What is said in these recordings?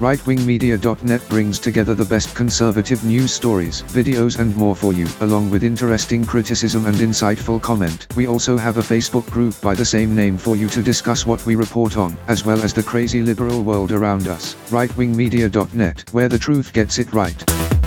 RightWingMedia.net brings together the best conservative news stories, videos and more for you, along with interesting criticism and insightful comment. We also have a Facebook group by the same name for you to discuss what we report on, as well as the crazy liberal world around us. RightWingMedia.net, where the truth gets it right.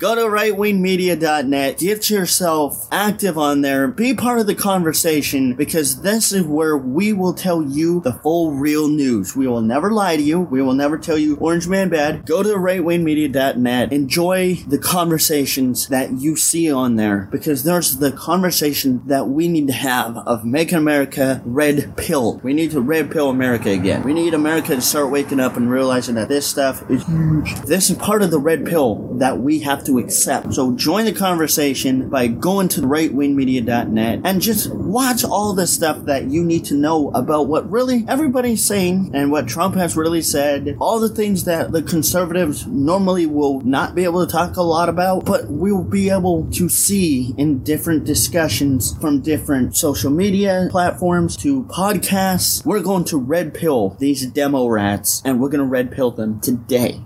Go to rightwingmedia.net, get yourself active on there, be part of the conversation because this is where we will tell you the full real news. We will never lie to you. We will never tell you Orange Man bad. Go to rightwingmedia.net, enjoy the conversations that you see on there because there's the conversation that we need to have of making America red pill. We need to red pill America again. We need America to start waking up and realizing that this stuff is huge. This is part of the red pill that we have to accept. So join the conversation by going to rightwingmedia.net and just watch all the stuff that you need to know about what really everybody's saying and what Trump has really said. All the things that the conservatives normally will not be able to talk a lot about, but we'll be able to see in different discussions from different social media platforms to podcasts. We're going to red pill these demo rats and we're going to red pill them today.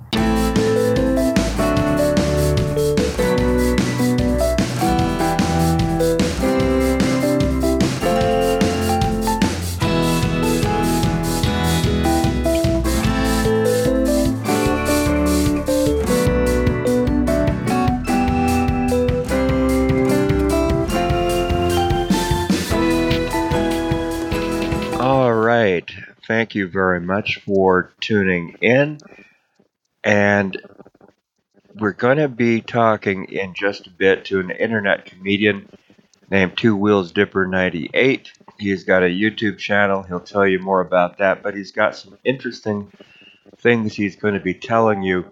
Thank you very much for tuning in. And we're going to be talking in just a bit to an internet comedian named Two Wheels Dipper 98. He's got a YouTube channel. He'll tell you more about that, but he's got some interesting things he's going to be telling you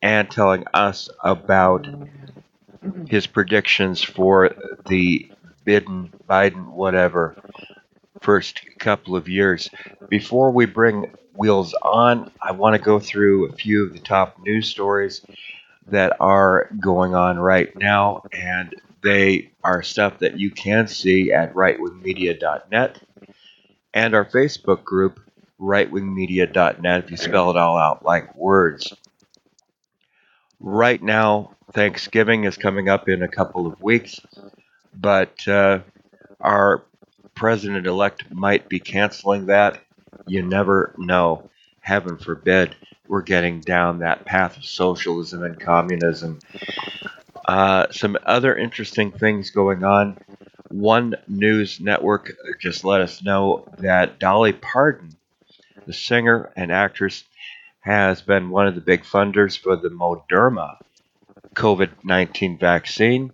and telling us about his predictions for the Biden, Biden, whatever first couple of years. Before we bring Wheels on, I want to go through a few of the top news stories that are going on right now, and they are stuff that you can see at rightwingmedia.net and our Facebook group, rightwingmedia.net, if you spell it all out like words. Right now, Thanksgiving is coming up in a couple of weeks, but uh, our president elect might be canceling that. You never know. Heaven forbid we're getting down that path of socialism and communism. Uh, some other interesting things going on. One news network just let us know that Dolly Parton, the singer and actress, has been one of the big funders for the Moderna COVID 19 vaccine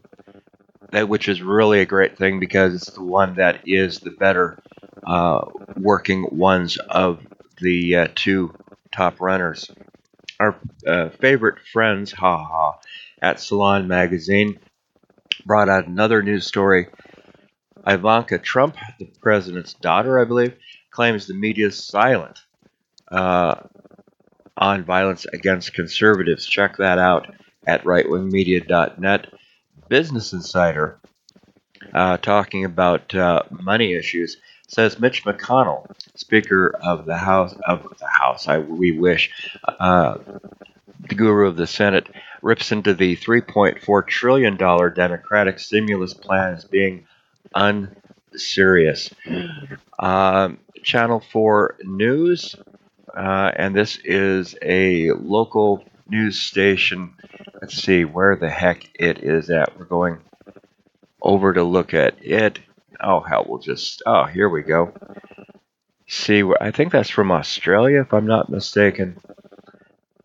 which is really a great thing because it's the one that is the better uh, working ones of the uh, two top runners. Our uh, favorite friends, haha, at Salon Magazine brought out another news story. Ivanka Trump, the president's daughter, I believe, claims the media is silent uh, on violence against conservatives. Check that out at rightwingmedia.net. Business Insider, uh, talking about uh, money issues, says Mitch McConnell, Speaker of the House of the House, I we wish, uh, the guru of the Senate, rips into the 3.4 trillion dollar Democratic stimulus plan as being unserious. Um, Channel 4 News, uh, and this is a local news station Let's see where the heck it is at. We're going over to look at it. Oh, hell, we'll just. Oh, here we go. See, I think that's from Australia, if I'm not mistaken.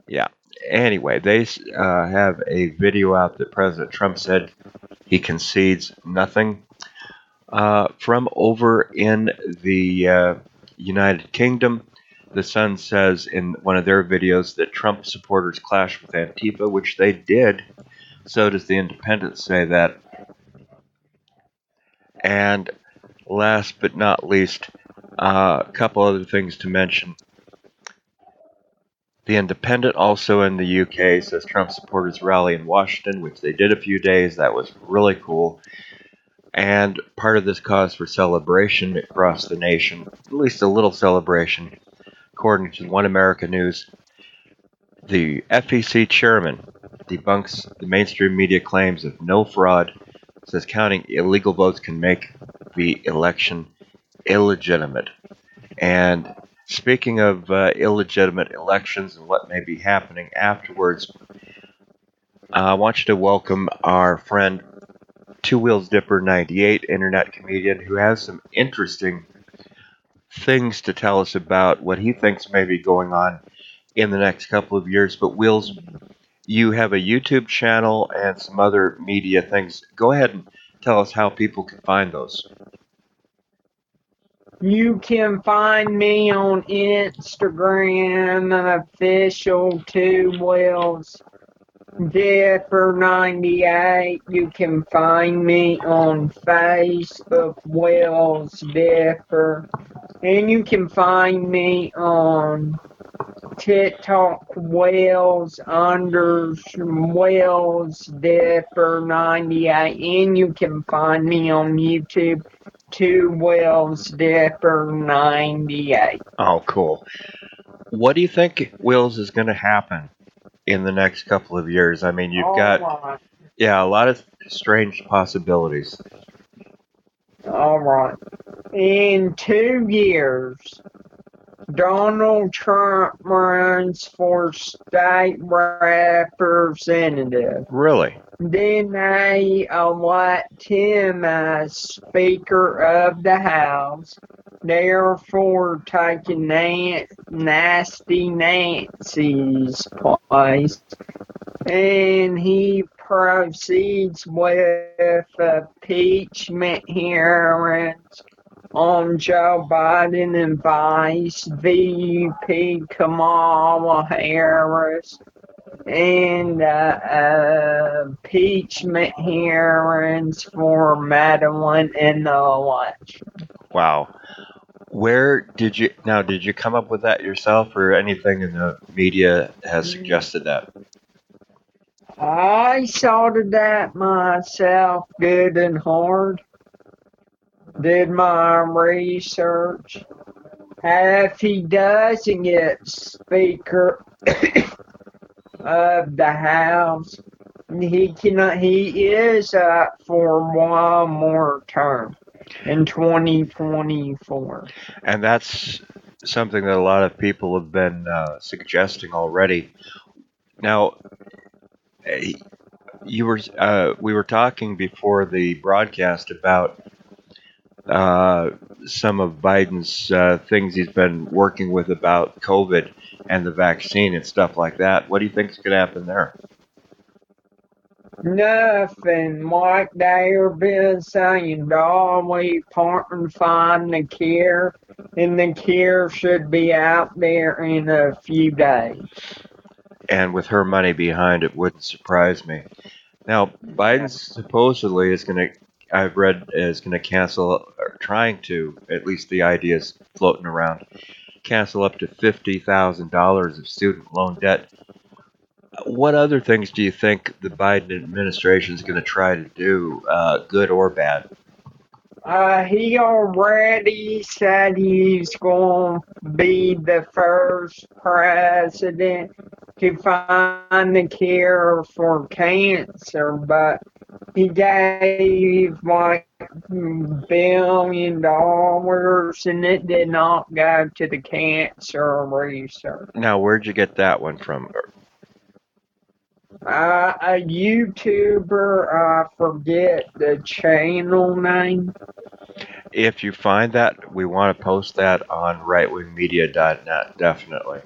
Yeah. Anyway, they uh, have a video out that President Trump said he concedes nothing. Uh, from over in the uh, United Kingdom, the Sun says in one of their videos that Trump supporters clash with Antifa, which they did. So does the Independent say that. And last but not least, uh, a couple other things to mention. The Independent, also in the UK, says Trump supporters rally in Washington, which they did a few days. That was really cool. And part of this cause for celebration across the nation, at least a little celebration, according to One America News, the FEC chairman debunks the mainstream media claims of no fraud, says counting illegal votes can make the election illegitimate. And speaking of uh, illegitimate elections and what may be happening afterwards, I want you to welcome our friend Two Wheels Dipper 98, internet comedian, who has some interesting things to tell us about what he thinks may be going on in the next couple of years. But, Wheels, you have a YouTube channel and some other media things. Go ahead and tell us how people can find those. You can find me on Instagram, official Two Wheels Dipper98, you can find me on Facebook, Wheels Dipper. And you can find me on TikTok, Wheels under Wheels Dipper98. And you can find me on YouTube, Two Wells Differ98. Oh, cool. What do you think, Wheels, is going to happen in the next couple of years? I mean, you've All got, oh, right. yeah, a lot of strange possibilities. All right. In two years, Donald Trump runs for state representative. Really? Then they elect him as Speaker of the House, therefore taking Nan- Nasty Nancy's place. And he proceeds with impeachment hearings on Joe Biden and Vice VP Kamala Harris and uh, uh, impeachment hearings for Madeline in the election. Wow. Where did you now? Did you come up with that yourself, or anything in the media has suggested that? I sorted that myself good and hard. Did my research. If he doesn't get Speaker of the House, he cannot. He is up for one more term in 2024. And that's something that a lot of people have been uh, suggesting already. Now, eh, you were uh, we were talking before the broadcast about uh, some of Biden's uh, things he's been working with about COVID and the vaccine and stuff like that. What do you think is going to happen there? Nothing like they've been saying, Dolly Parton find the cure, and the cure should be out there in a few days. And with her money behind it, wouldn't surprise me. Now, Biden supposedly is going to, I've read, is going to cancel, or trying to, at least the idea is floating around, cancel up to $50,000 of student loan debt. What other things do you think the Biden administration is going to try to do, uh, good or bad? Uh, he already said he's going to be the first president to find the cure for cancer, but he gave like billion dollars and it did not go to the cancer research. Now, where'd you get that one from? Uh, a YouTuber, I forget the channel name. If you find that, we want to post that on rightwingmedia.net, definitely.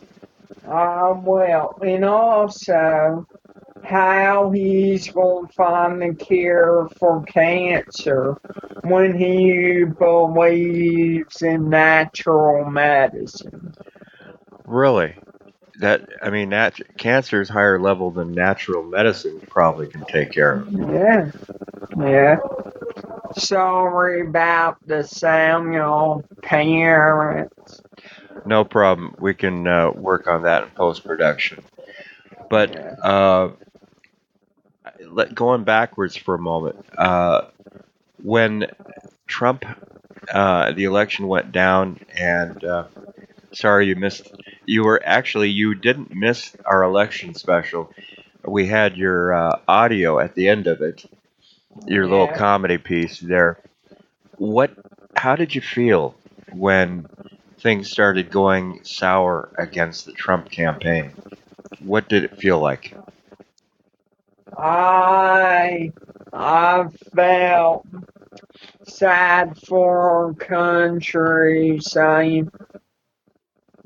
Uh, well, and also how he's going to find the cure for cancer when he believes in natural medicine. Really? That I mean, nat- cancer is higher level than natural medicine probably can take care of. Yeah, yeah. Sorry about the Samuel parents. No problem. We can uh, work on that in post production. But uh, let, going backwards for a moment, uh, when Trump, uh, the election went down and uh, sorry you missed. You were actually you didn't miss our election special. We had your uh, audio at the end of it, your little comedy piece there. What? How did you feel when things started going sour against the Trump campaign? What did it feel like? I I felt sad for our country, saying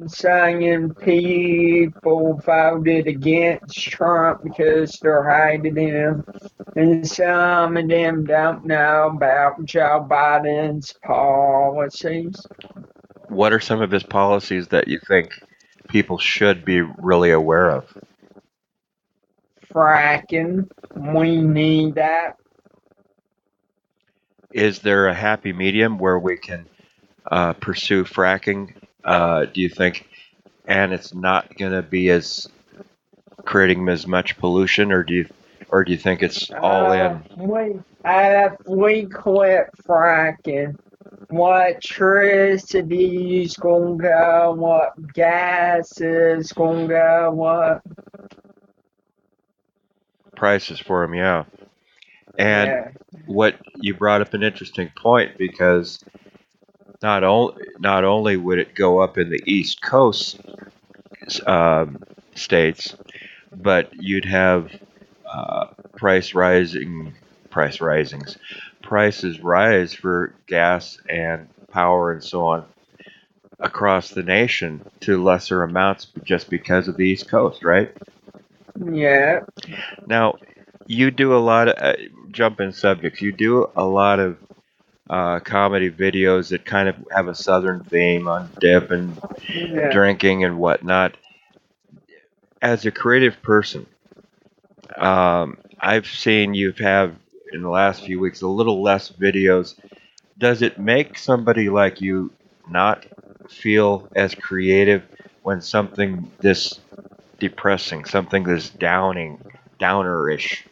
saying people voted against Trump because they're hiding him, and some of them don't know about Joe Biden's policies. What are some of his policies that you think people should be really aware of? Fracking, we need that. Is there a happy medium where we can uh, pursue fracking? Uh, do you think, and it's not going to be as creating as much pollution, or do you, or do you think it's all Uh, in? we, if we quit fracking, what electricity is gonna go, what gas is gonna go, what. prices for them, yeah. And yeah. what you brought up an interesting point because not only not only would it go up in the East Coast um, states, but you'd have uh, price rising price risings, prices rise for gas and power and so on across the nation to lesser amounts just because of the East Coast, right? Yeah. Now, you do a lot of uh, jump in subjects. You do a lot of uh, comedy videos that kind of have a southern theme on dip and Yeah. drinking and whatnot. As a creative person, um, I've seen you have had in the last few weeks a little less videos. Does it make somebody like you not feel as creative when something this depressing, something this downing, downerish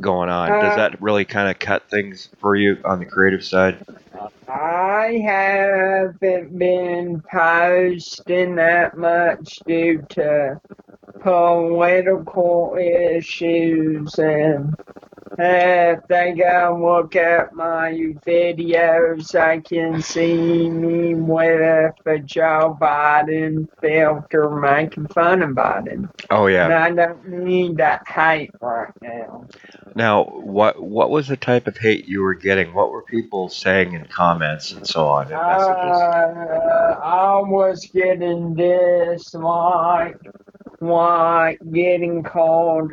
going on? Does Uh, that really kind of cut things for you on the creative side? I haven't been posting that much due to political issues and if they go look at my videos, I can see me with a Joe Biden filter making fun of Biden. Oh And yeah. I don't need that hate right now. Now, what what was the type of hate you were getting? What were people saying in comments and so on in messages? Uh, I was getting this like, like getting called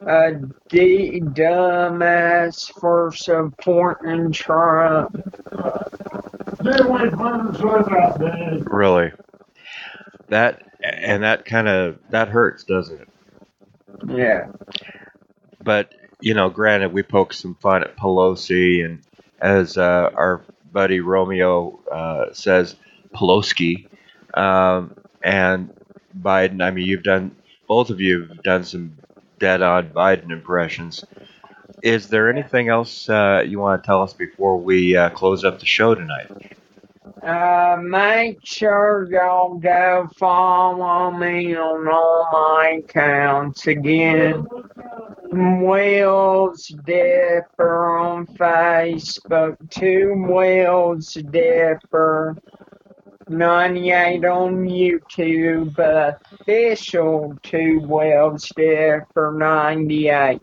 a D dumbass for supporting Trump. Really? That and that kind of that hurts, doesn't it? Yeah. But you know, granted, we poke some fun at Pelosi, and as uh, our buddy Romeo uh, says, Pelosi, um, and Biden. I mean, you've done both of you have done some dead-on Biden impressions. Is there anything else uh, you want to tell us before we uh, close up the show tonight? Uh, make sure y'all go follow me on all my accounts again. Wheels Dipper on Facebook, Two Wheels Dipper, 98 on YouTube, official Two Wheels Dipper 98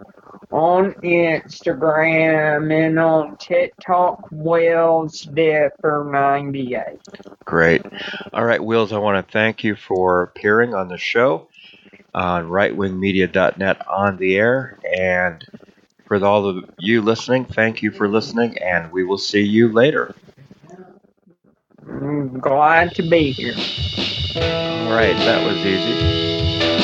on Instagram and on TikTok, Wheels Dipper 98. Great. All right, Wheels, I want to thank you for appearing on the show on rightwingmedia.net on the air. And for all of you listening, thank you for listening, and we will see you later. I'm glad to be here. All right, that was easy.